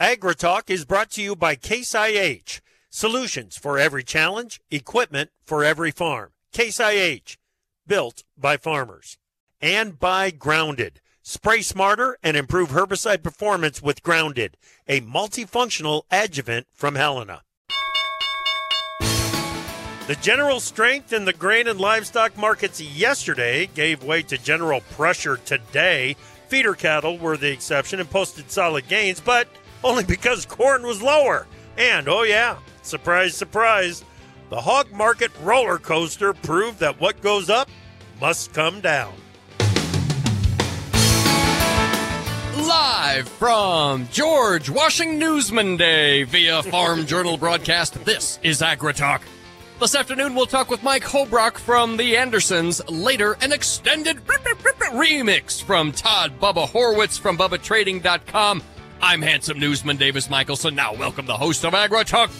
AgriTalk is brought to you by Case IH. Solutions for every challenge, equipment for every farm. Case IH, built by farmers. And by Grounded. Spray smarter and improve herbicide performance with Grounded, a multifunctional adjuvant from Helena. The general strength in the grain and livestock markets yesterday gave way to general pressure today. Feeder cattle were the exception and posted solid gains, but only because corn was lower. And oh, yeah, surprise, surprise, the hog market roller coaster proved that what goes up must come down. Live from George Washing Newsman Day via Farm Journal broadcast, this is AgriTalk. This afternoon, we'll talk with Mike Hobrock from the Andersons. Later, an extended remix from Todd Bubba Horwitz from BubbaTrading.com. I'm handsome newsman Davis Michaelsen. Now, welcome the host of AgriTalk,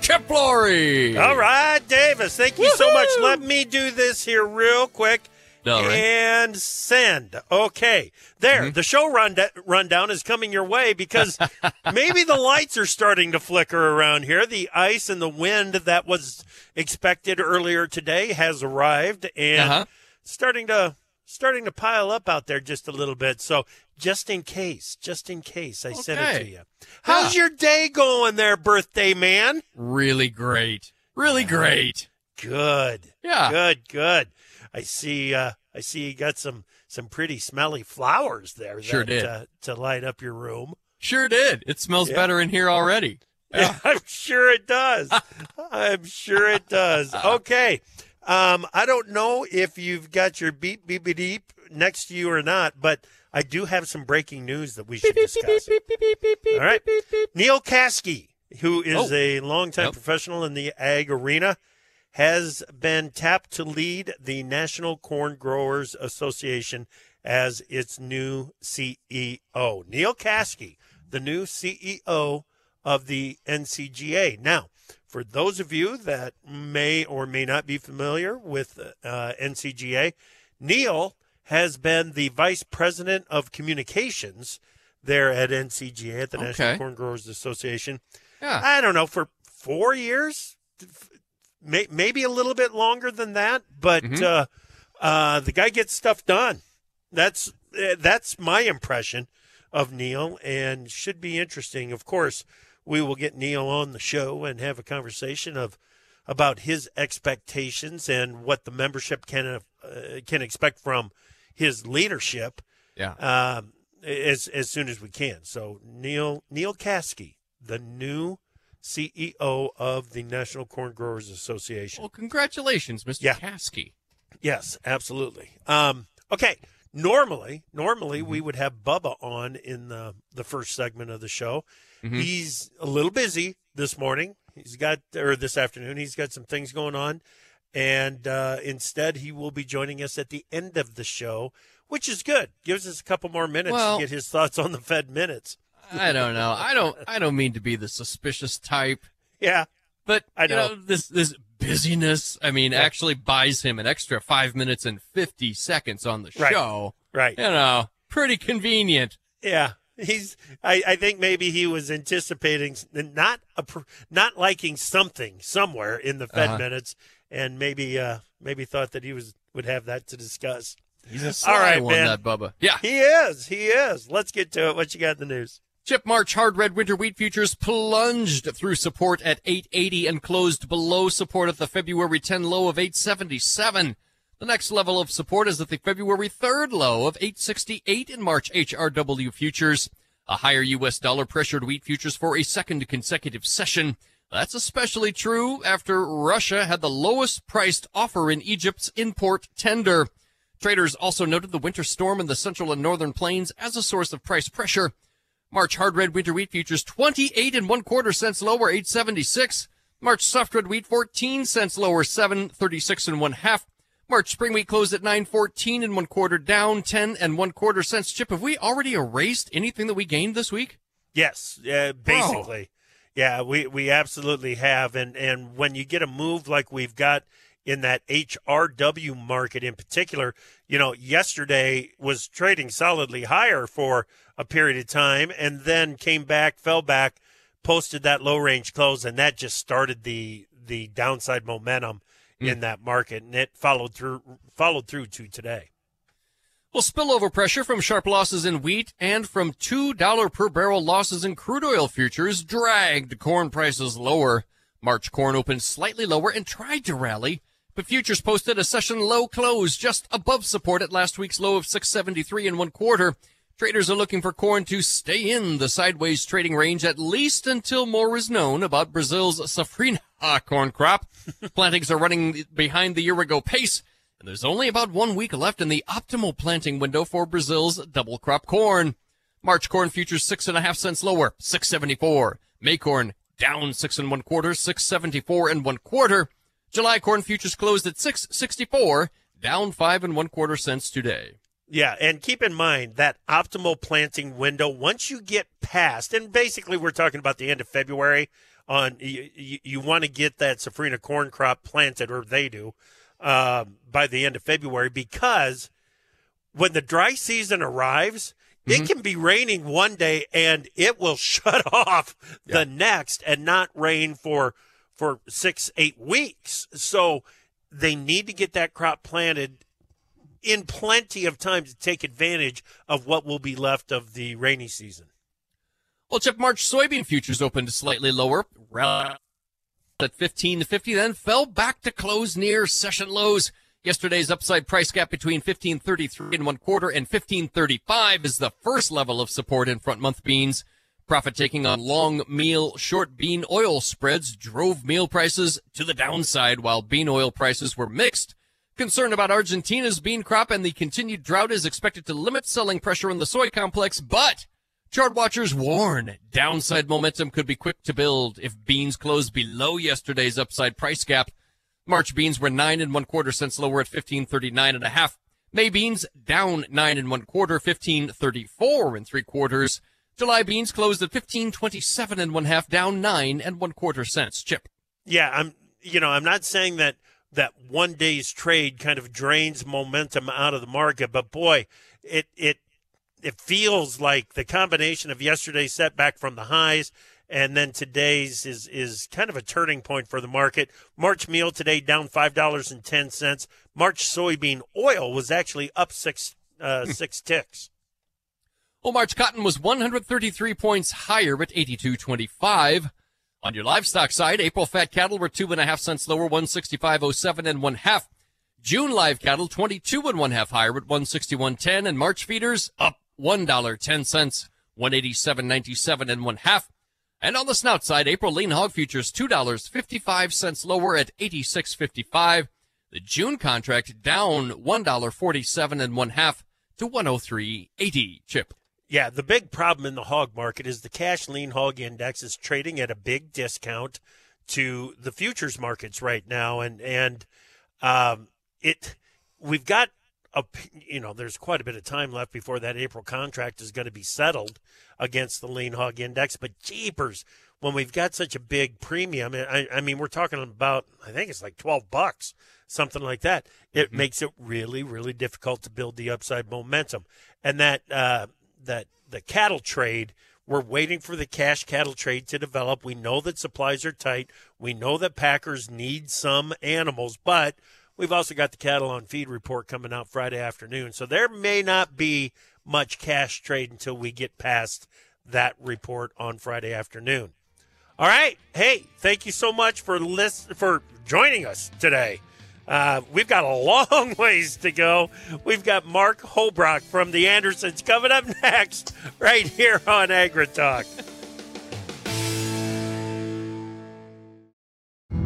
Chip Flory. All right, Davis. Thank you Woo-hoo! so much. Let me do this here real quick. Right. And send. Okay. There. Mm-hmm. The show run rundown is coming your way because maybe the lights are starting to flicker around here. The ice and the wind that was expected earlier today has arrived and uh-huh. starting to starting to pile up out there just a little bit. So just in case, just in case, I okay. sent it to you. How's your day going there, birthday man? Really great. Really great. Good. Yeah. Good. Good. I see. Uh, I see you got some some pretty smelly flowers there. That, sure did. Uh, to light up your room. Sure did. It smells yeah. better in here already. Yeah, I'm sure it does. I'm sure it does. Okay. Um, I don't know if you've got your beep beep beep next to you or not, but I do have some breaking news that we should discuss. All right. Neil Caskey, who is oh. a longtime yep. professional in the ag arena, has been tapped to lead the National Corn Growers Association as its new CEO. Neil Caskey, the new CEO of the NCGA. Now, for those of you that may or may not be familiar with uh, NCGA, Neil has been the vice president of communications there at NCGA at the okay. National Corn Growers Association. Yeah. I don't know for four years, maybe a little bit longer than that, but mm-hmm. uh, uh, the guy gets stuff done. That's eh, that's my impression of Neil, and should be interesting. Of course, we will get Neil on the show and have a conversation of about his expectations and what the membership can uh, can expect from his leadership. Yeah. Um, as as soon as we can. So Neil Neal Caskey, the new CEO of the National Corn Growers Association. Well, congratulations, Mr. Yeah. Caskey. Yes, absolutely. Um, okay. Normally, normally mm-hmm. we would have Bubba on in the the first segment of the show. Mm-hmm. He's a little busy this morning. He's got or this afternoon. He's got some things going on, and uh, instead he will be joining us at the end of the show, which is good. Gives us a couple more minutes well, to get his thoughts on the Fed minutes. I don't know. I don't. I don't mean to be the suspicious type. Yeah, but I know, you know this this busyness. I mean, yeah. actually buys him an extra five minutes and fifty seconds on the show. Right. You know, pretty convenient. Yeah. He's. I, I think maybe he was anticipating not a, not liking something somewhere in the Fed uh-huh. minutes, and maybe uh maybe thought that he was would have that to discuss. He's a sly All right, one, man. that Bubba. Yeah, he is. He is. Let's get to it. What you got in the news? Chip March hard red winter wheat futures plunged through support at 880 and closed below support at the February 10 low of 877. The next level of support is at the February 3rd low of 868 in March HRW futures. A higher U.S. dollar pressured wheat futures for a second consecutive session. That's especially true after Russia had the lowest priced offer in Egypt's import tender. Traders also noted the winter storm in the central and northern plains as a source of price pressure. March hard red winter wheat futures 28 and one quarter cents lower, 876. March soft red wheat 14 cents lower, 736 and one half. March spring wheat closed at 914 and one quarter down, 10 and one quarter cents. Chip, have we already erased anything that we gained this week? Yes, uh, basically. Oh. Yeah, we, we absolutely have. And, and when you get a move like we've got in that HRW market in particular. You know, yesterday was trading solidly higher for a period of time and then came back, fell back, posted that low range close, and that just started the the downside momentum mm. in that market, and it followed through followed through to today. Well, spillover pressure from sharp losses in wheat and from $2 per barrel losses in crude oil futures dragged corn prices lower. March corn opened slightly lower and tried to rally, but futures posted a session low close just above support at last week's low of 673 and one quarter. Traders are looking for corn to stay in the sideways trading range at least until more is known about Brazil's safrinha Ah, corn crop. Plantings are running behind the year ago pace and there's only about one week left in the optimal planting window for Brazil's double crop corn. March corn futures six and a half cents lower, 674. May corn down six and one quarter, 674 and one quarter. July corn futures closed at 664, down five and one quarter cents today. Yeah, and keep in mind that optimal planting window, once you get past, and basically we're talking about the end of February, on you, you, want to get that safrinha corn crop planted, or they do, uh, by the end of February because when the dry season arrives, mm-hmm. it can be raining one day and it will shut off yeah. the next and not rain for for six eight weeks. So they need to get that crop planted in plenty of time to take advantage of what will be left of the rainy season. Well, Chip March soybean futures opened slightly lower, at 15 to 50, then fell back to close near session lows. Yesterday's upside price gap between 1533 and one quarter and 1535 is the first level of support in front month beans. Profit taking on long meal short bean oil spreads drove meal prices to the downside while bean oil prices were mixed. Concern about Argentina's bean crop and the continued drought is expected to limit selling pressure in the soy complex, but Chart watchers warn downside momentum could be quick to build if beans close below yesterday's upside price gap. March beans were nine and one quarter cents lower at 1539 and a half. May beans down nine and one quarter, 1534 and three quarters. July beans closed at 1527 and one half, down nine and one quarter cents. Chip. Yeah, I'm, you know, I'm not saying that that one day's trade kind of drains momentum out of the market, but boy, it, it it feels like the combination of yesterday's setback from the highs and then today's is is kind of a turning point for the market. March meal today down five dollars and ten cents. March soybean oil was actually up six uh, six ticks. Well, March cotton was 133 points higher at 82.25. On your livestock side, April fat cattle were two and a half cents lower, 165.07 and one half. June live cattle 22 and one half higher at 161.10, and March feeders up $1.10, 187.97 and one half. And on the snout side, April lean hog futures $2.55 lower at 86.55. The June contract down $1.47 and one half to 103.80 chip. Yeah, the big problem in the hog market is the cash lean hog index is trading at a big discount to the futures markets right now, and and um, it we've got a, you know, there's quite a bit of time left before that April contract is going to be settled against the lean hog index. But jeepers, when we've got such a big premium, I, I mean, we're talking about, I think it's like 12 bucks, something like that. It mm-hmm. makes it really, really difficult to build the upside momentum. And that, uh, that the cattle trade, we're waiting for the cash cattle trade to develop. We know that supplies are tight. We know that packers need some animals, but We've also got the cattle on feed report coming out Friday afternoon. So there may not be much cash trade until we get past that report on Friday afternoon. All right. Hey, thank you so much for list for joining us today. Uh, we've got a long ways to go. We've got Mark Hobrock from the Andersons coming up next, right here on Agri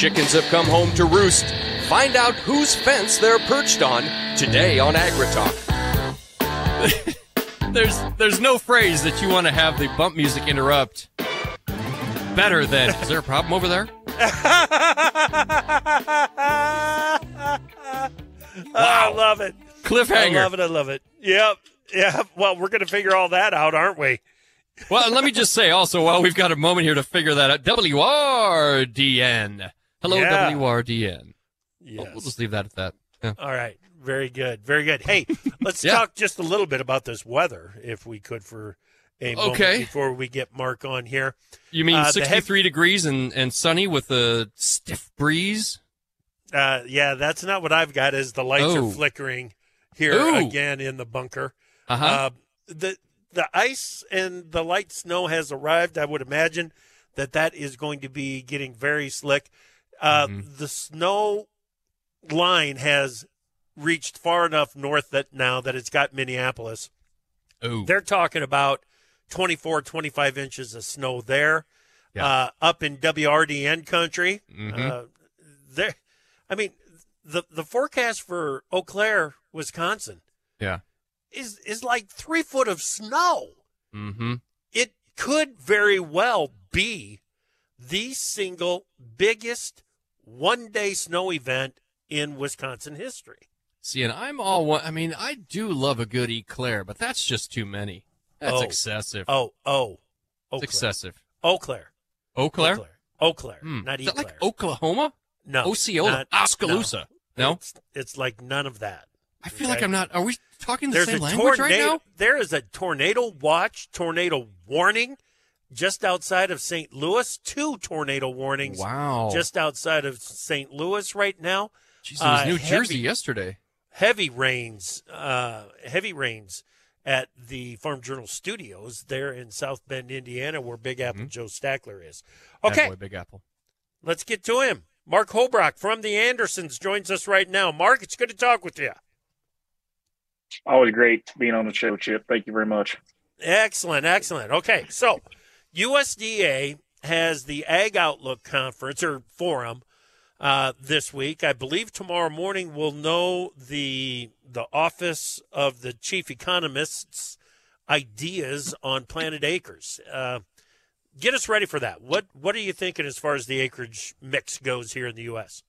Chickens have come home to roost. Find out whose fence they're perched on today on AgriTalk. there's there's no phrase that you want to have the bump music interrupt better than. Is there a problem over there? I love it. Cliffhanger. I love it. I love it. Yep. Yeah. Well, we're going to figure all that out, aren't we? Well, let me just say also, while we've got a moment here to figure that out, WRDN. Hello, Yeah. WRDN. Yes. We'll just leave that at that. Yeah. All right. Very good. Very good. Hey, let's Yeah. talk just a little bit about this weather, if we could, for a moment Okay. before we get Mark on here. You mean Uh, the 63 degrees and, and sunny with a stiff breeze? Uh, yeah, that's not what I've got. Is the lights Oh. are flickering here Ooh. again in the bunker? Uh-huh. Uh, the the ice and the light snow has arrived. I would imagine that that is going to be getting very slick. Uh, Mhm. The snow line has reached far enough north that now that it's got Minneapolis. oh, They're talking about 24, 25 inches of snow there. Yeah. Uh, up in WRDN country, Mhm. uh, there. I mean, the the forecast for Eau Claire, Wisconsin, yeah. is is like three foot of snow. Mm-hmm. It could very well be the single biggest one day snow event in Wisconsin history. See, and I'm all one. I mean, I do love a good eclair, but that's just too many. That's Oh. excessive. Oh, oh, Eau Claire. excessive. Eau Claire. Eau Claire? Eau Claire. Eau Claire. Hmm. Not Is that Eclair. like Oklahoma? no. Osceola? not- Oskaloosa? No? It's, it's like none of that. I feel Okay. like I'm not. Are we talking the There's same language tornado. right now? There is a tornado watch, tornado warning just outside of St. Louis. Two tornado warnings Wow. just outside of St. Louis right now. Jeez, it was uh, New heavy- Jersey yesterday. Heavy rains, uh, heavy rains at the Farm Journal Studios there in South Bend, Indiana, where Big Apple Joe Stackler is. Okay, boy, Big Apple. let's get to him. Mark Hobrock from the Andersons joins us right now. Mark, it's good to talk with you. Always great being on the show, Chip. Thank you very much. Excellent, excellent. Okay, so USDA has the Ag Outlook Conference or Forum uh, this week. I believe tomorrow morning we'll know the the Office of the Chief Economist's ideas on planted acres. Uh, get us ready for that. What what are you thinking as far as the acreage mix goes here in the U.S.?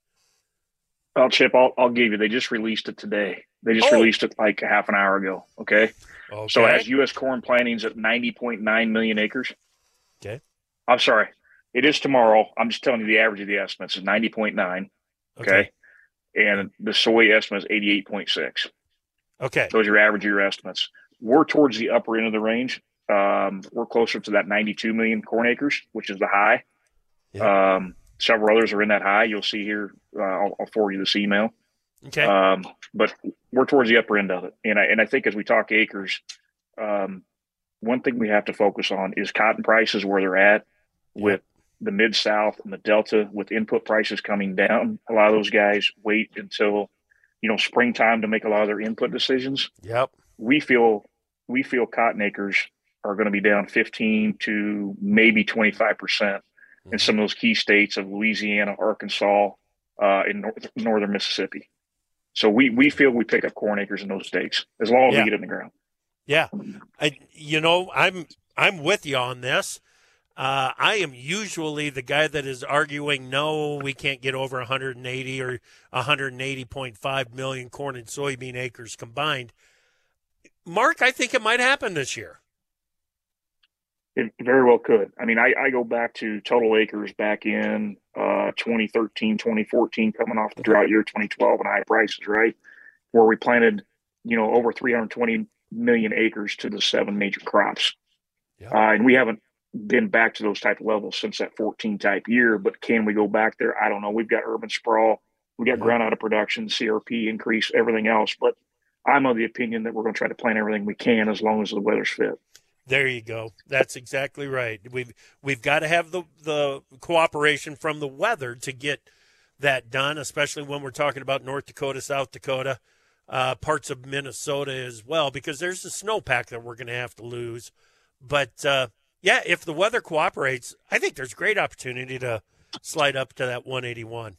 Well, Chip, I'll, I'll give you. They just released it today. They just Oh. released it like half an hour ago. Okay. Okay. So as U.S. corn plantings at 90.9 million acres. Okay. I'm sorry. It is tomorrow. I'm just telling you the average of the estimates is 90.9. Okay. And the soy estimate is 88.6. Okay. Those are your average year estimates. We're towards the upper end of the range. Um, we're closer to that 92 million corn acres, which is the high. Um, several others are in that high. You'll see here. Uh, I'll, I'll forward you this email. Okay. Um, but we're towards the upper end of it, and I and I think as we talk acres, um, one thing we have to focus on is cotton prices where they're at, with the mid South and the Delta, with input prices coming down. A lot of those guys wait until you know springtime to make a lot of their input decisions. Yep. We feel we feel cotton acres are going to be down 15 to maybe 25 percent in some of those key states of Louisiana, Arkansas, uh, in north, northern Mississippi. So we we feel we pick up corn acres in those states as long as Yeah. we get in the ground. Yeah, I, you know, I'm I'm with you on this. Uh, I am usually the guy that is arguing no, we can't get over 180 or 180.5 million corn and soybean acres combined. Mark, I think it might happen this year. It very well could. I mean, I, I go back to total acres back in uh, 2013, 2014, coming off the drought year 2012 and high prices, right? Where we planted you know, over 320 million acres to the seven major crops. Yeah. Uh, and we haven't been back to those type of levels since that 14 type year. But can we go back there? I don't know. We've got urban sprawl, we got Yeah. ground out of production, CRP increase, everything else. But I'm of the opinion that we're going to try to plant everything we can as long as the weather's fit. There you go. That's exactly right. We've we've got to have the the cooperation from the weather to get that done, especially when we're talking about North Dakota, South Dakota, uh, parts of Minnesota as well, because there's a snowpack that we're going to have to lose. But uh, yeah, if the weather cooperates, I think there's great opportunity to slide up to that 181.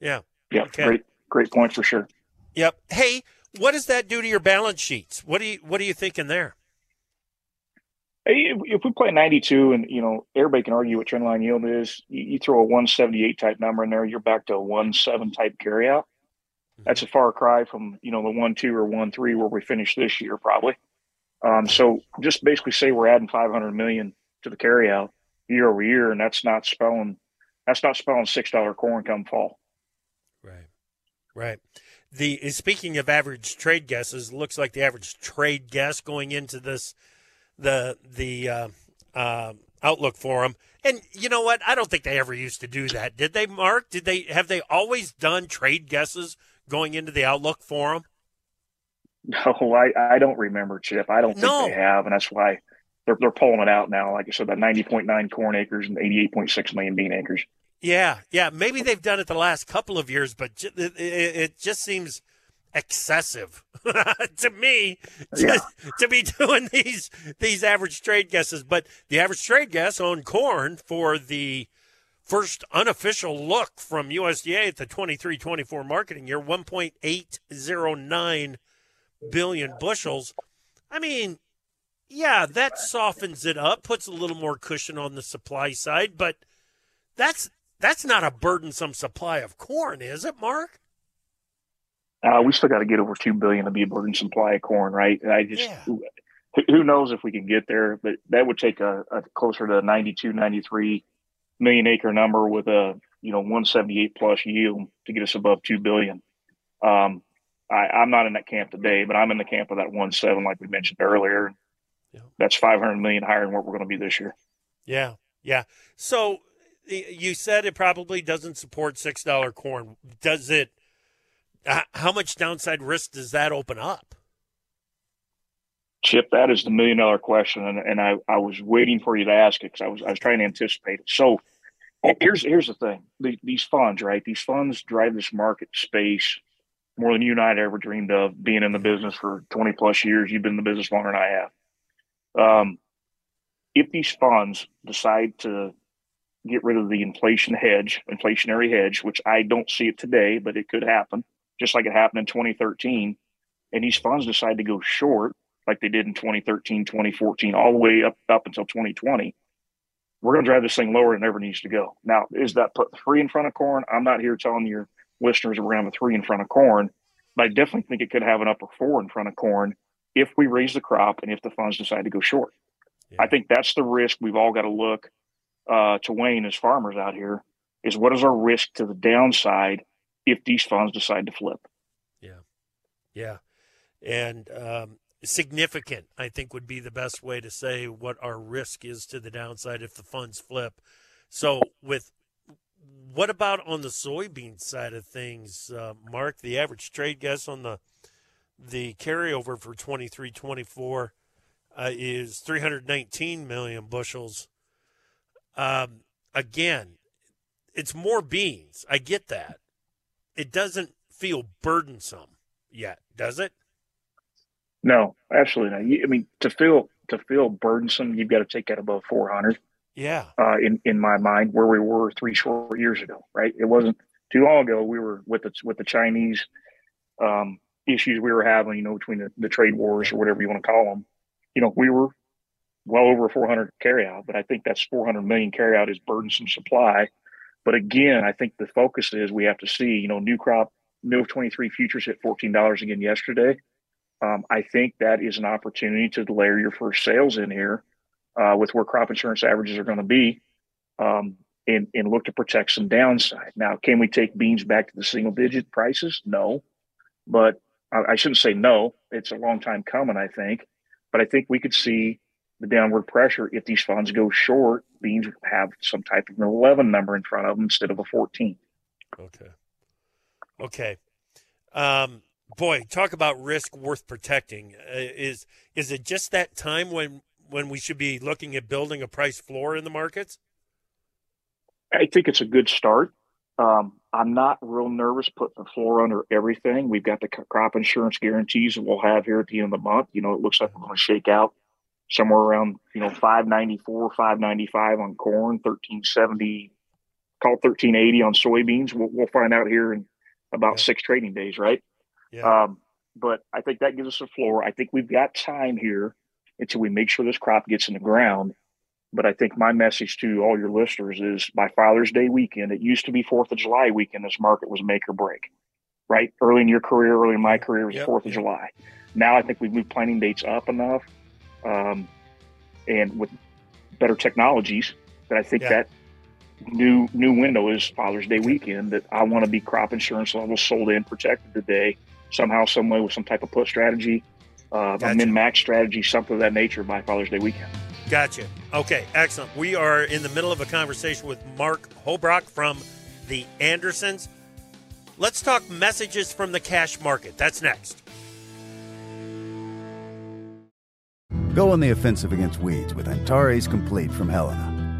Yeah. Yeah, Okay. great, great point for sure. Yep. Hey, what does that do to your balance sheets? What do you what are you thinking there? Hey, If we play 92 and, you know, everybody can argue what trend line yield is, you, throw a 178 type number in there, you're back to a 1 7 type carryout. That's a far cry from, you know, the 1 2 or 1 3 where we finished this year, probably. Um, so just basically say we're adding 500 million to the carryout year over year, and that's not spelling, that's not spelling $6 corn come fall. Right. Right. The speaking of average trade guesses, looks like the average trade guess going into this the the uh, uh, outlook forum. And you know what? I don't think they ever used to do that. Did they, Mark? Did they have they always done trade guesses going into the outlook forum? No, I, I don't remember, Chip. I don't think No. they have, and that's why they're, they're pulling it out now. Like I said, that 90.9 corn acres and 88.6 million bean acres. Yeah, yeah. Maybe they've done it the last couple of years, but it, it, it just seems excessive to me to, Yeah. to be doing these these average trade guesses. But the average trade guess on corn for the first unofficial look from USDA at the 23-24 marketing year, 1.809 billion bushels. I mean, yeah, that softens it up, puts a little more cushion on the supply side, but that's that's not a burdensome supply of corn, is it, Mark? Uh, we still got to get over two billion to be a burden supply of corn, right? I just Yeah. who, who knows if we can get there, but that would take a, a closer to 92, 93 million acre number with a you know 178 plus yield to get us above two billion. Um, I, I'm not in that camp today, but I'm in the camp of that one seven, like we mentioned earlier. Yeah. That's 500 million higher than what we're going to be this year. Yeah, yeah. So you said it probably doesn't support six dollar corn. Does it? How much downside risk does that open up? Chip, that is the million dollar question, and, and I, I was waiting for you to ask it because I was I was trying to anticipate it. So here's here's the thing: the, these funds, right? These funds drive this market space more than you and I had ever dreamed of. Being in the business for twenty plus years, you've been in the business longer than I have. Um, if these funds decide to get rid of the inflation hedge, inflationary hedge, which I don't see it today, but it could happen, just like it happened in 2013, and these funds decide to go short like they did in 2013, 2014, all the way up up until 2020, we're going to drive this thing lower than it ever needs to go. Now, is that put three in front of corn? I'm not here telling your listeners we're going to have a three in front of corn, but I definitely think it could have an upper four in front of corn if we raise the crop and if the funds decide to go short. Yeah. I think that's the risk we've all got to look uh, to Wayne as farmers out here is what is our risk to the downside if these funds decide to flip? Yeah. Yeah, and um, significant, I think, would be the best way to say what our risk is to the downside if the funds flip. So, with what about on the soybean side of things, uh, Mark? The average trade guess on the the carryover for 23 24 uh, is 319 million bushels. Um, again, it's more beans. I get that. It doesn't feel burdensome yet, does it? No, absolutely not. You- I mean, to feel to feel burdensome, you've got to take that above 400. Yeah. uh, in in my mind where we were three short years ago. Right, it wasn't too long ago. We were with the with the Chinese um, issues we were having, you know, between the, the trade wars or whatever you want to call them. You know, we were well over 400 carryout, but I think that's 400 million carryout is burdensome supply. But again, I think the focus is we have to see, you know, new crop, new 23 futures hit $14 again yesterday. Um, I think that is an opportunity to layer your first sales in here uh, with where crop insurance averages are going to be um, and, and look to protect some downside. Now, can we take beans back to the single digit prices? No. But I, I shouldn't say no. It's a long time coming, I think, but I think we could see the downward pressure if these funds go short. Beans have some type of an 11 number in front of them instead of a 14. Okay. Okay. Um, boy, talk about risk worth protecting. Uh, is is it just that time when when we should be looking at building a price floor in the markets? I think it's a good start. Um, I'm not real nervous putting the floor under everything. We've got the crop insurance guarantees that we'll have here at the end of the month. You know, it looks like we're going to shake out somewhere around you know 594, 595 on corn, 1370, call 1380 on soybeans. We'll, we'll find out here in about yeah. six trading days, right? Yeah. Um, but I think that gives us a floor. I think we've got time here until we make sure this crop gets in the ground. But I think my message to all your listeners is by Father's Day weekend, it used to be Fourth of July weekend. This market was make or break, right? Early in your career, early in my career, it was Fourth of July. Now I think we've moved planting dates up enough, um, and with better technologies, that I think that new new window is Father's Day weekend. That I want to be crop insurance levels sold in, protected today somehow, some way with some type of put strategy, uh, gotcha. a min max strategy, something of that nature by Father's Day weekend. Gotcha. Okay, excellent. We are in the middle of a conversation with Mark Hobrock from the Andersons. Let's talk messages from the cash market. That's next. Go on the offensive against weeds with Antares Complete from Helena.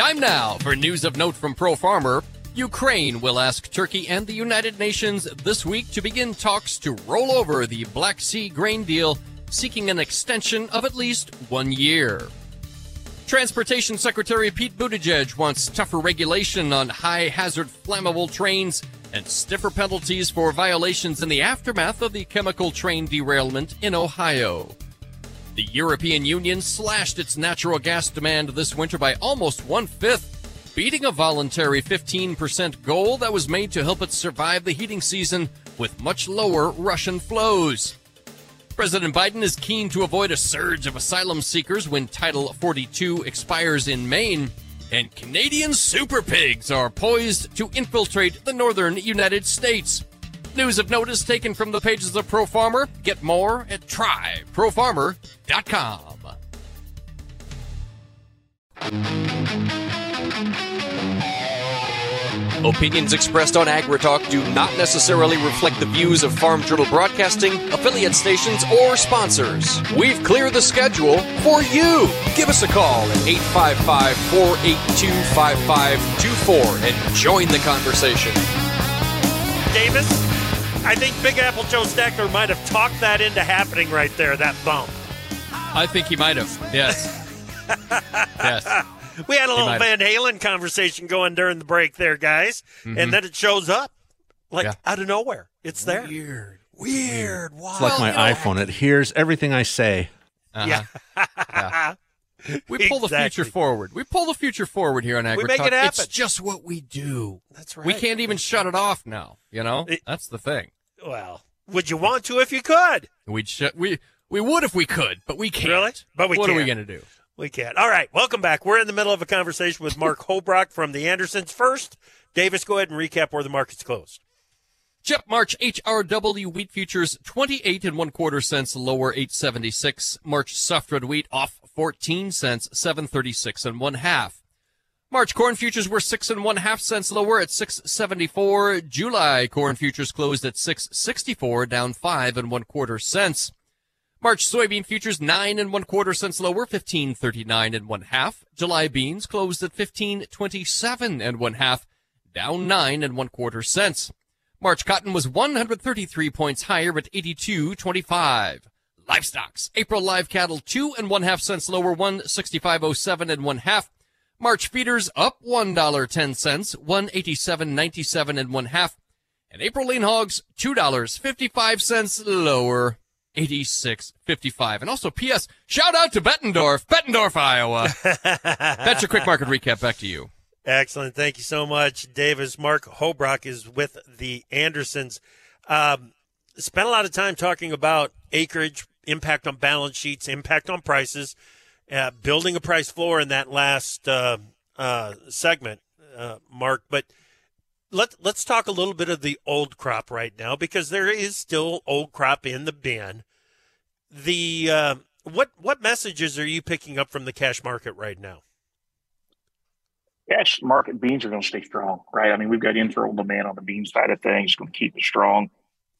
Time now for news of note from Pro Farmer. Ukraine will ask Turkey and the United Nations this week to begin talks to roll over the Black Sea grain deal, seeking an extension of at least one year. Transportation Secretary Pete Buttigieg wants tougher regulation on high hazard flammable trains and stiffer penalties for violations in the aftermath of the chemical train derailment in Ohio. The European Union slashed its natural gas demand this winter by almost one fifth beating a voluntary 15% goal that was made to help it survive the heating season with much lower Russian flows. President Biden is keen to avoid a surge of asylum seekers when Title 42 expires in Maine, and Canadian super pigs are poised to infiltrate the northern United States. News of notice taken from the pages of Pro Farmer. Get more at tryprofarmer.com. Opinions expressed on AgriTalk do not necessarily reflect the views of Farm Journal Broadcasting, affiliate stations, or sponsors. We've cleared the schedule for you. Give us a call at 855 482 5524 and join the conversation. Davis, I think Big Apple Joe Steckler might have talked that into happening right there, that bump. I think he might have, yes. yes. We had a little Van Halen conversation going during the break there, guys, mm-hmm. and then it shows up like yeah. out of nowhere. It's there. Weird. Weird. Wow. It's like my iPhone. Know. It hears everything I say. Uh-huh. Yeah. yeah. We pull exactly. the future forward. We pull the future forward here on AgriTalk. We make it happen. It's just what we do. That's right. We can't even shut it off now. You know, it, that's the thing. Well, would you want to if you could? We'd sh- we we would if we could, but we can't. Really? But we what can't. are we going to do? We can't. All right, welcome back. We're in the middle of a conversation with Mark Hobrock from the Andersons. First, Davis, go ahead and recap where the market's closed. March HRW wheat futures 28 and one quarter cents lower 876. March soft red wheat off 14 cents 736 and one half. March corn futures were six and one half cents lower at 674. July corn futures closed at 664 down five and one quarter cents. March soybean futures nine and one quarter cents lower, fifteen thirty nine and one half. July beans closed at fifteen twenty seven and one half, down nine and one quarter cents. March cotton was 133 points higher at 82.25. Livestocks. April live cattle two and one half cents lower, 165.07 and one half. March feeders up one dollar ten cents, 187.97 and one half. And April lean hogs two dollars fifty five cents lower, 86.55. And also, P.S. Shout out to Bettendorf, Bettendorf, Iowa. That's your quick market recap. Back to you. Excellent. Thank you so much, Davis. Mark Hobrock is with the Andersons. Um, spent a lot of time talking about acreage, impact on balance sheets, impact on prices, uh, building a price floor in that last uh, uh, segment, uh, Mark. But let, let's talk a little bit of the old crop right now because there is still old crop in the bin. The uh, what what messages are you picking up from the cash market right now? Cash market beans are going to stay strong, right? I mean, we've got internal demand on the bean side of things, going to keep it strong.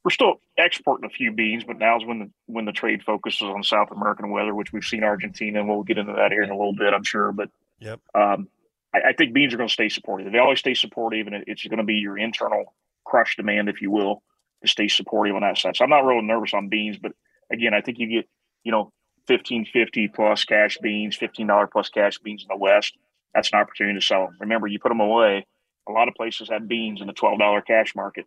We're still exporting a few beans, but now's when the when the trade focuses on South American weather, which we've seen Argentina, and we'll get into that here in a little bit, I'm sure. But yep. um, I, I, think beans are going to stay supportive. They always stay supportive, and it's going to be your internal crush demand, if you will, to stay supportive on that side. So I'm not really nervous on beans, but again, I think you get you know 1550 plus cash beans, $15 plus cash beans in the West that's an opportunity to sell them. Remember, you put them away. A lot of places have beans in the twelve dollar cash market,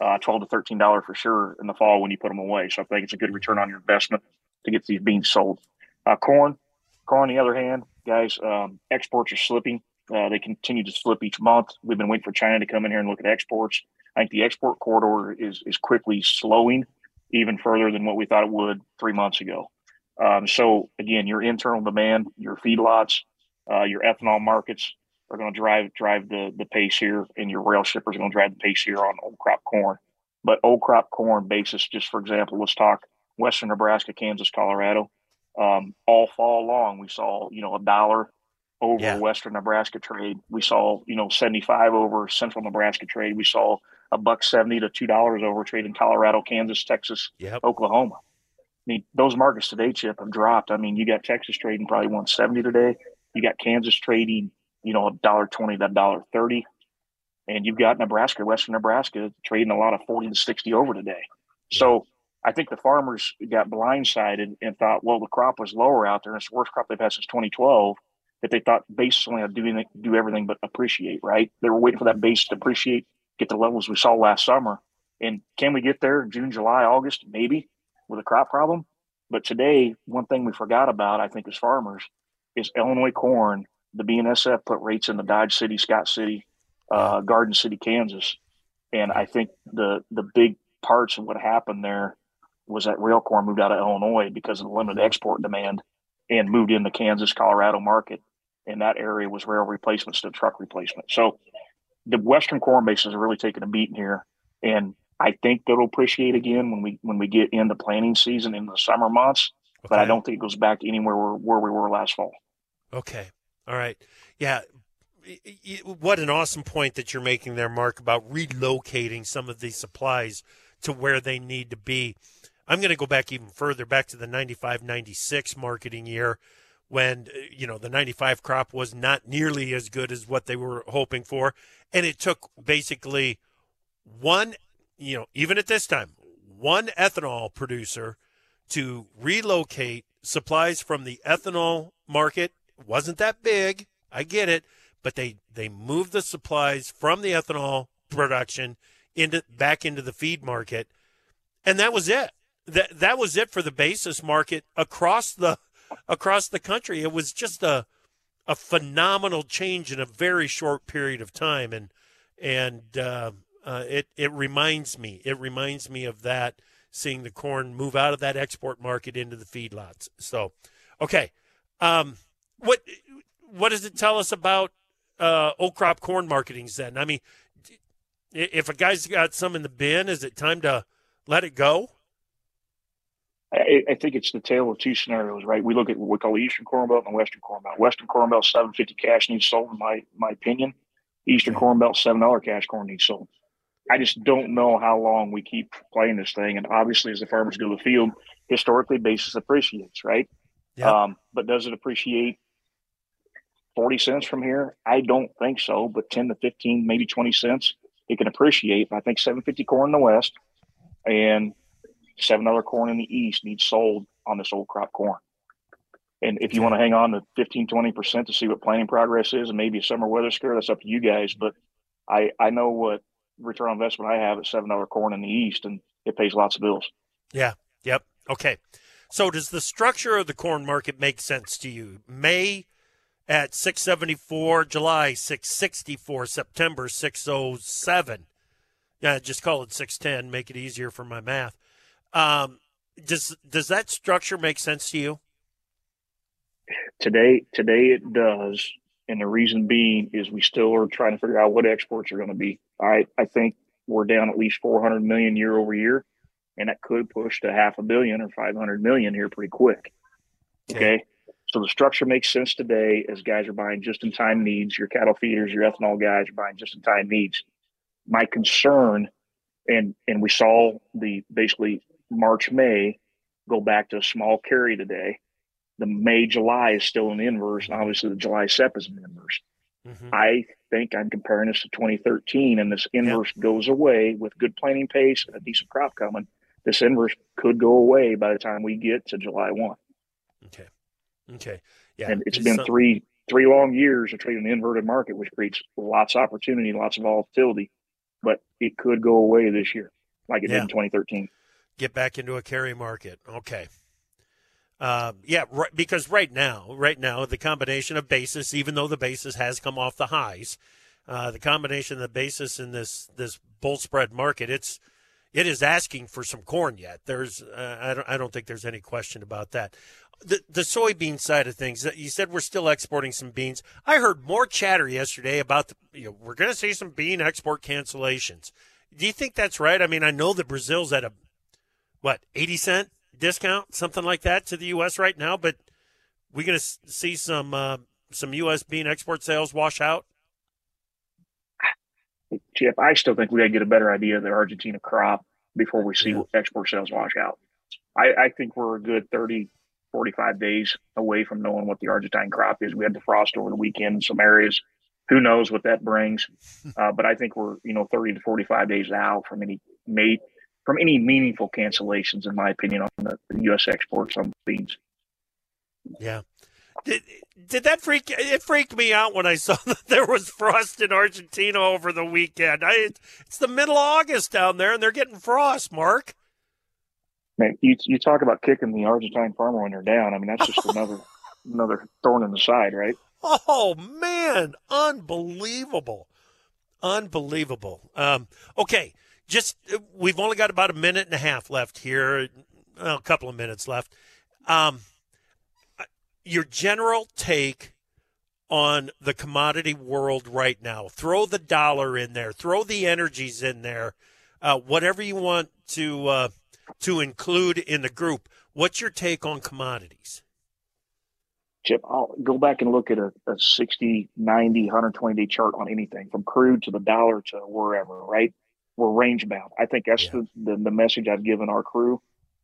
uh, twelve to thirteen dollar for sure in the fall when you put them away. So I think it's a good return on your investment to get these beans sold. Uh, corn, corn. On the other hand, guys, um, exports are slipping. Uh, they continue to slip each month. We've been waiting for China to come in here and look at exports. I think the export corridor is is quickly slowing even further than what we thought it would three months ago. Um, so again, your internal demand, your feedlots, uh, your ethanol markets are going to drive drive the the pace here, and your rail shippers are going to drive the pace here on old crop corn. But old crop corn basis, just for example, let's talk Western Nebraska, Kansas, Colorado. Um, all fall long, we saw you know a dollar over yeah. Western Nebraska trade. We saw you know seventy five over Central Nebraska trade. We saw a buck seventy to two dollars over trade in Colorado, Kansas, Texas, yep. Oklahoma. I mean, those markets today, Chip, have dropped. I mean, you got Texas trading probably 170 today. You got Kansas trading, you know, a dollar twenty to a dollar thirty, and you've got Nebraska, Western Nebraska trading a lot of forty to sixty over today. So I think the farmers got blindsided and thought, well, the crop was lower out there, and it's the worst crop they've had since 2012. That they thought basically to do, do everything but appreciate. Right? They were waiting for that base to appreciate, get the levels we saw last summer. And can we get there June, July, August? Maybe with a crop problem. But today, one thing we forgot about, I think, as farmers, is Illinois corn. The BNSF put rates in the Dodge City, Scott City, uh, Garden City, Kansas, and I think the the big parts of what happened there was that rail corn moved out of Illinois because of the limited export demand and moved in the Kansas, Colorado market. And that area was rail replacements to truck replacement. So the Western corn bases are really taking a beating here. And I think that'll appreciate again when we when we get into planting season in the summer months. Okay. But I don't think it goes back to anywhere where, where we were last fall. Okay. All right. Yeah. What an awesome point that you're making there, Mark, about relocating some of these supplies to where they need to be. I'm going to go back even further, back to the 95 96 marketing year when, uh, you know, the 95 crop was not nearly as good as what they were hoping for. And it took basically one, you know, even at this time, one ethanol producer to relocate supplies from the ethanol market wasn't that big. I get it, but they they moved the supplies from the ethanol production into back into the feed market, and that was it. That that was it for the basis market across the across the country. It was just a a phenomenal change in a very short period of time, and and uh, uh, it it reminds me it reminds me of that seeing the corn move out of that export market into the feedlots. So, okay. Um, what what does it tell us about uh, old crop corn marketings then? I mean, if a guy's got some in the bin, is it time to let it go? I, I think it's the tale of two scenarios, right? We look at what we call the Eastern Corn Belt and the Western Corn Belt. Western Corn Belt, seven fifty cash needs sold, in my my opinion. Eastern Corn Belt, seven dollar cash corn needs sold. I just don't know how long we keep playing this thing. And obviously, as the farmers go to the field, historically, basis appreciates, right? Yeah. Um, but does it appreciate 40 cents from here? I don't think so, but 10 to 15, maybe 20 cents, it can appreciate. I think 750 corn in the West and seven other corn in the East needs sold on this old crop corn. And if you want to hang on to 15, 20% to see what planting progress is and maybe a summer weather scare, that's up to you guys. But I, I know what return on investment I have at seven dollar corn in the East and it pays lots of bills. Yeah. Yep. Okay. So does the structure of the corn market make sense to you? May at 674, July 664, September 607. Yeah, just call it 610, make it easier for my math. Um, does does that structure make sense to you? Today today it does. And the reason being is we still are trying to figure out what exports are going to be. I, I think we're down at least 400 million year over year, and that could push to half a billion or 500 million here pretty quick. Okay. So the structure makes sense today as guys are buying just in time needs. Your cattle feeders, your ethanol guys are buying just in time needs. My concern, and and we saw the basically March May go back to a small carry today. The May July is still an inverse, and obviously the July SEP is an inverse. Mm-hmm. I think I'm comparing this to 2013, and this inverse goes away with good planting pace and a decent crop coming. This inverse could go away by the time we get to July 1. Okay. Yeah. And it's been three three long years of trading an inverted market, which creates lots of opportunity, lots of volatility. But it could go away this year, like it Yeah. did in 2013. get back into a carry market. Okay. Um, yeah, right, because right now, right now, the combination of basis, even though the basis has come off the highs, uh, the combination of the basis in this this bull spread market, it's it is asking for some corn yet. There's, uh, I don't, I don't think there's any question about that. The the soybean side of things, you said we're still exporting some beans. I heard more chatter yesterday about the, you know, we're going to see some bean export cancellations. Do you think that's right? I mean, I know that Brazil's at a what 80 cent discount something like that to the us right now but we're going to see some uh, some us bean export sales wash out Chip, I still think we got to get a better idea of the Argentina crop before we see export sales wash out. I, I think we're a good 30, 45 days away from knowing what the Argentine crop is. We had the frost over the weekend in some areas. Who knows what that brings? Uh, but I think we're, you know, 30 to 45 days out from any mate from any meaningful cancellations, in my opinion, on the, the U.S. exports on beans. yeah did, did that freak it freaked me out when i saw that there was frost in argentina over the weekend I, it's the middle of august down there and they're getting frost mark Man, you you talk about kicking the Argentine farmer when they're down. I mean, that's just another another thorn in the side, right? Oh man, unbelievable, unbelievable. Um, okay, just we've only got about a minute and a half left here, well, a couple of minutes left. Um, your general take on the commodity world right now. Throw the dollar in there. Throw the energies in there. Uh, whatever you want to uh, to include in the group. What's your take on commodities? Chip, I'll go back and look at a, a 60, 90, 120 day chart on anything from crude to the dollar to wherever, right? We're range bound. I think that's the, the, the message I've given our crew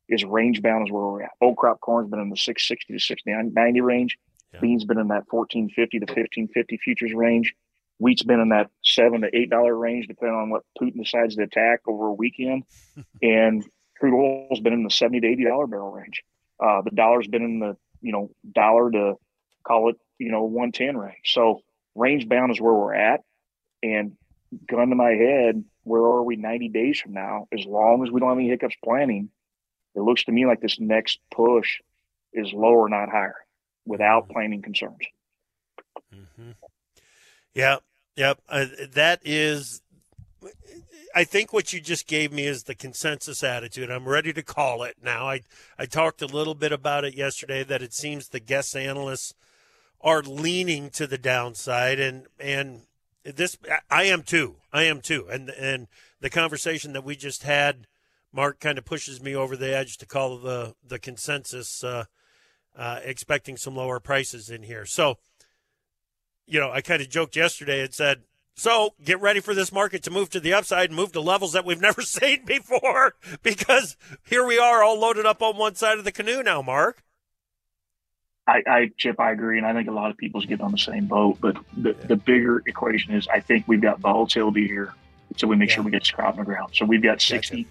is range bound is where we're at. Old crop corn's been in the 660 to 690 range. Beans been in that 1450 to 1550 futures range. Wheat's been in that seven to eight dollar range, depending on what Putin decides to attack over a weekend. and crude oil's been in the 70 to 80 dollar barrel range. Uh, the dollar's been in the you know dollar to call it you know 110 range. So range bound is where we're at. And gun to my head, where are we 90 days from now? As long as we don't have any hiccups planning, it looks to me like this next push is lower, not higher, without planning concerns. Yep, yep. Uh, that is, I think what you just gave me is the consensus attitude. I'm ready to call it now. I I talked a little bit about it yesterday that it seems the guest analysts are leaning to the downside, and and this I am too. I am too. And and the conversation that we just had, Mark, kind of pushes me over the edge to call the the consensus, uh, uh, expecting some lower prices in here. So you know, I kind of joked yesterday and said, So get ready for this market to move to the upside and move to levels that we've never seen before because here we are all loaded up on one side of the canoe now, Mark. I, I Chip, I agree, and I think a lot of people's getting on the same boat. But the, the bigger equation is, I think we've got volatility here, so we make Yeah. sure we get crop in the ground. So we've got sixty,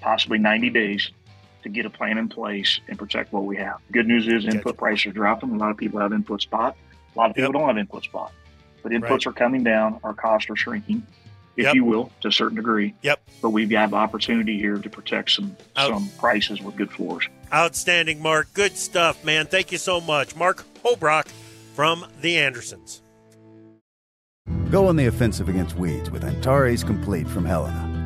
possibly ninety days to get a plan in place and protect what we have. Good news is input Gotcha. prices are dropping. A lot of people have input spot. A lot of people Yep. don't have input spot, but inputs Right. are coming down. Our costs are shrinking, if Yep. you will, to a certain degree. Yep. But we've got opportunity here to protect some Out. some prices with good floors. Outstanding, Mark. Good stuff, man. Thank you so much. Mark Hobrock from the Andersons. Go on the offensive against weeds with Antares Complete from Helena.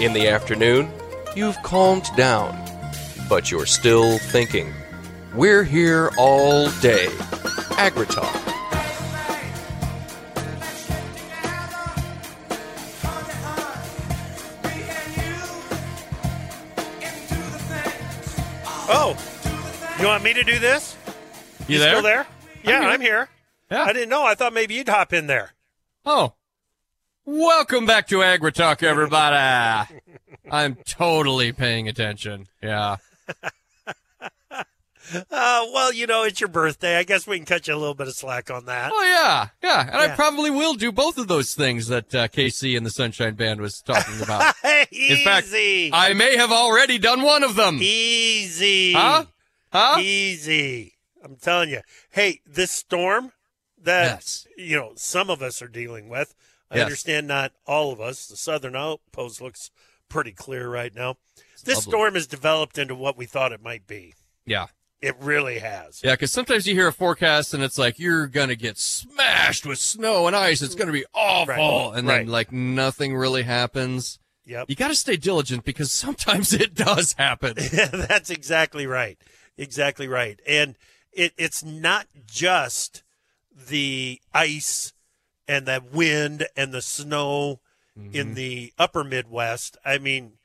In the afternoon, you've calmed down, but you're still thinking. We're here all day. AgriTalk. Oh, you want me to do this? You there? Still there? Yeah, here. I'm here. Yeah. I didn't know. I thought maybe you'd hop in there. Oh. Welcome back to AgriTalk, everybody. I'm totally paying attention. Yeah. Uh, well, you know, it's your birthday. I guess we can cut you a little bit of slack on that. Oh, yeah. Yeah. And I probably will do both of those things that uh, KC and the Sunshine Band was talking about. Easy. In fact, I may have already done one of them. Easy. Huh? Huh? Easy. I'm telling you. Hey, this storm that Yes. you know some of us are dealing with. I Yes. understand not all of us. The southern outpost looks pretty clear right now. This lovely. storm has developed into what we thought it might be. Yeah. It really has. Yeah, because sometimes you hear a forecast and it's like you're gonna get smashed with snow and ice. It's gonna be awful, Right, and then right. like nothing really happens. Yep. You got to stay diligent because sometimes it does happen. That's exactly right. Exactly right. And it, it's not just the ice and the wind and the snow Mm-hmm. in the upper Midwest. I mean,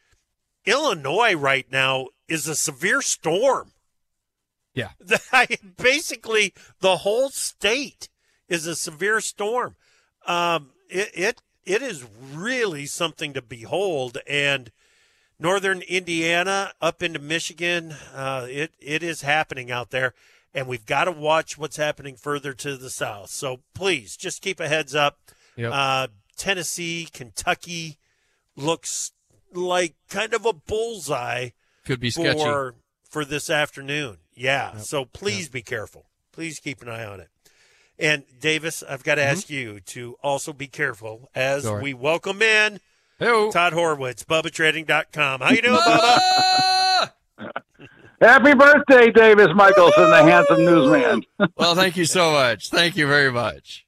Illinois right now is a severe storm. Yeah. Basically, the whole state is a severe storm. Um, it, it it is really something to behold, and northern Indiana up into Michigan, uh, it it is happening out there, and we've got to watch what's happening further to the south. So please, just keep a heads up. Yep. Uh, Tennessee, Kentucky looks like kind of a bullseye Could be sketchy. for for this afternoon. Yeah. So please be careful. Please keep an eye on it. And Davis, I've got to ask you to also be careful as we welcome in Hey-o. Todd Horwitz, BubbaTrading.com. How you doing, Bubba? Happy birthday, Davis Michaelsen, the handsome newsman. well, thank you so much. Thank you very much.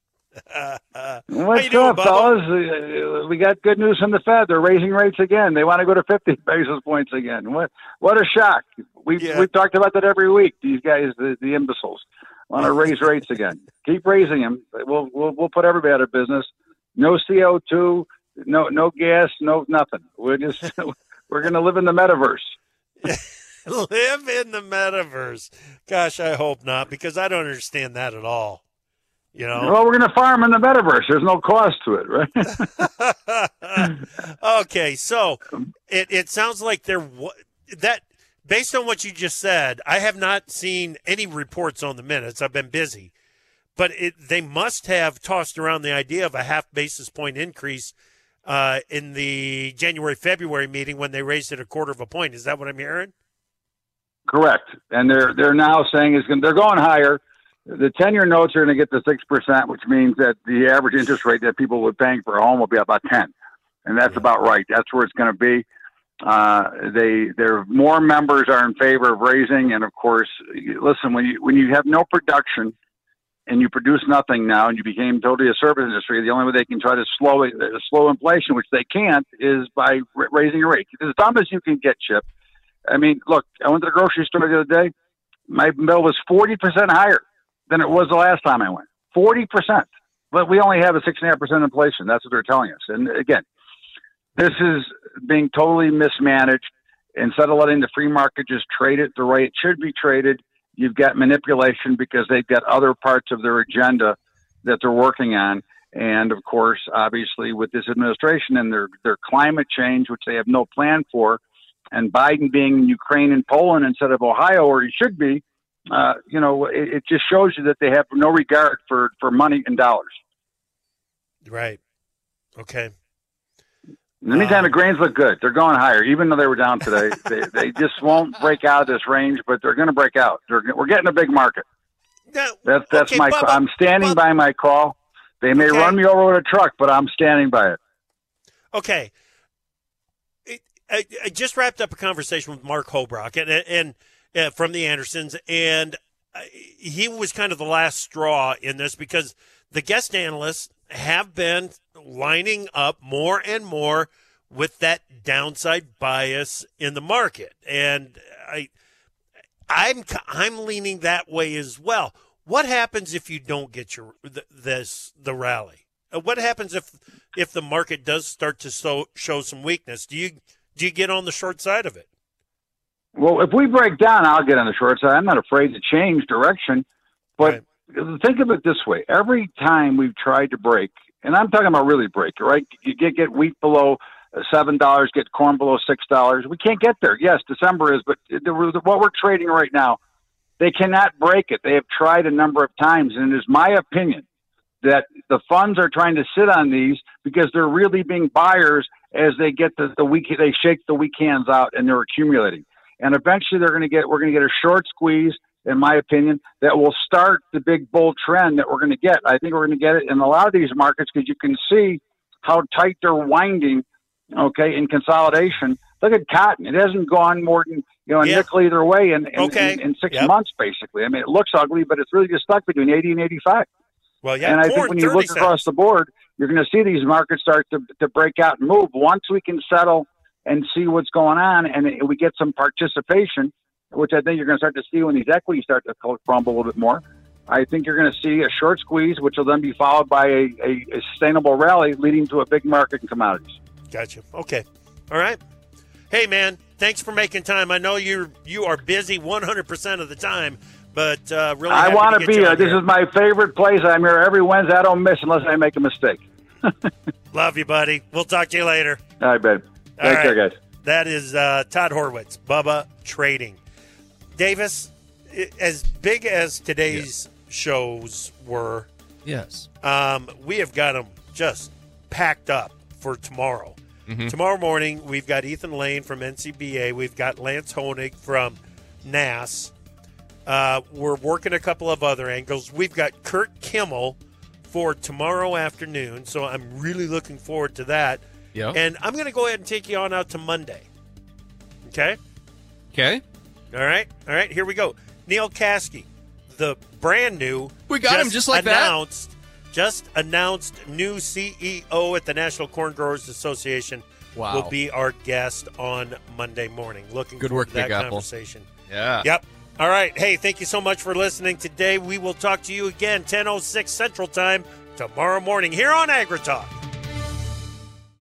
What's you doing, up, Bubba? fellas? Uh, We got good news from the Fed. They're raising rates again. They want to go to 50 basis points again. What What a shock. We've, Yeah. we've talked about that every week. These guys, the, the imbeciles, want to raise rates again. Keep raising them. We'll, we'll, we'll put everybody out of business. No CO2, no, no gas, no nothing. We're just, we're going to live in the metaverse. Live in the metaverse. Gosh, I hope not, because I don't understand that at all. You know? Well, we're going to farm in the metaverse. There's no cost to it, right? okay, so it, it sounds like there that based on what you just said, I have not seen any reports on the minutes. I've been busy, but it, they must have tossed around the idea of a half basis point increase uh, in the January February meeting when they raised it a quarter of a point. Is that what I'm hearing? Correct. And they're they're now saying is they're going higher. The ten year notes are going to get to six percent, which means that the average interest rate that people would paying for a home will be about ten, and that's about right. That's where it's going to be. Uh, they there more members are in favor of raising, and of course, listen when you when you have no production and you produce nothing now, and you became totally a service industry, the only way they can try to slow slow inflation, which they can't, is by raising your rate. It's as dumb as you can get, Chip. I mean, look, I went to the grocery store the other day. My bill was forty percent higher than it was the last time I went. Forty percent, but we only have a six and a half percent inflation. That's what they're telling us. And again, this is being totally mismanaged. Instead of letting the free market just trade it the way it should be traded, you've got manipulation because they've got other parts of their agenda that they're working on. And of course, obviously, with this administration and their, their climate change, which they have no plan for, and Biden being in Ukraine and Poland instead of Ohio, where he should be, uh, you know, it, it just shows you that they have no regard for, for money and dollars. Right. Okay. In the meantime, the grains look good. They're going higher, even though they were down today. they, they just won't break out of this range, but they're going to break out. They're, we're getting a big market. Now, That's that's okay, my. Bubba, I'm standing Bubba- by my call. They may Okay. run me over with a truck, but I'm standing by it. Okay. I, I just wrapped up a conversation with Mark Hobrock and, and uh, from the Andersons, and he was kind of the last straw in this because the guest analysts have been lining up more and more with that downside bias in the market, and I, I'm I'm leaning that way as well. What happens if you don't get your th- this the rally? Uh, What happens if if the market does start to so, show some weakness? Do you do you get on the short side of it? Well, if we break down, I'll get on the short side. I'm not afraid to change direction, but think of it this way: every time we've tried to break, and I'm talking about really break, right? You get get wheat below uh, seven dollars, get corn below six dollars. We can't get there. Yes, December is, but the, what we're trading right now, they cannot break it. They have tried a number of times, and it is my opinion that the funds are trying to sit on these because they're really being buyers as they get the, the weak they shake the weak hands out and they're accumulating. And eventually they're going to get we're going to get a short squeeze, in my opinion, that will start the big bull trend that we're going to get. I think we're going to get it in a lot of these markets because you can see how tight they're winding. Okay, in consolidation. Look at cotton; it hasn't gone more than you know a Yeah. nickel either way in in, Okay. in, in six Yep. months, basically. I mean, it looks ugly, but it's really just stuck between eighty and eighty-five. Well, yeah, and I think when you look cents. across the board, you're going to see these markets start to, to break out and move. Once we can settle and see what's going on and we get some participation, which I think you're going to start to see when these equities start to crumble a little bit more. I think you're going to see a short squeeze, which will then be followed by a, a, a sustainable rally leading to a big market in commodities. Gotcha. Okay. All right. Hey, man. Thanks for making time. I know you're you are busy 100 percent of the time, but uh, really, I want to be. Uh, this is my favorite place. I'm here every Wednesday. I don't miss unless I make a mistake. Love you, buddy. We'll talk to you later. All right, babe. All Take right. care, guys. That is uh, Todd Horwitz, Bubba Trading. Davis, as big as today's shows were, Yes. um, we have got them just packed up for tomorrow. Mhm. Tomorrow morning, we've got Ethan Lane from NCBA. We've got Lance Honig from NASS. Uh, we're working a couple of other angles. We've got Kurt Kimmel for tomorrow afternoon, so I'm really looking forward to that. Yeah. And I'm going to go ahead and take you on out to Monday. Okay? Okay. All right. All right. Here we go. Neil Caskey, the brand new. We got him just like that? announced, Just announced new CEO at the National Corn Growers Association. Wow. Will be our guest on Monday morning. Looking Good forward work, to that Big Apple. conversation. Yeah. Yep. All right. Hey, thank you so much for listening today. We will talk to you again 10:06 Central Time tomorrow morning here on AgriTalk.